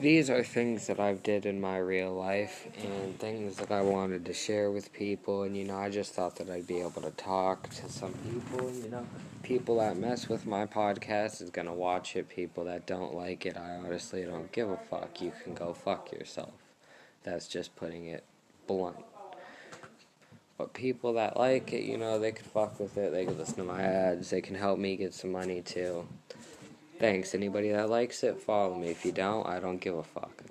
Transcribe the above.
these are things that I've did in my real life and things that I wanted to share with people and you know I just thought that I'd be able to talk to some people you know. People that mess with my podcast is gonna watch it. People that don't like it I honestly don't give a fuck. You can go fuck yourself. That's just putting it blunt. But people that like it you know they can fuck with it. They can listen to my ads. They can help me get some money too Thanks. Anybody that likes it, follow me. If you don't, I don't give a fuck.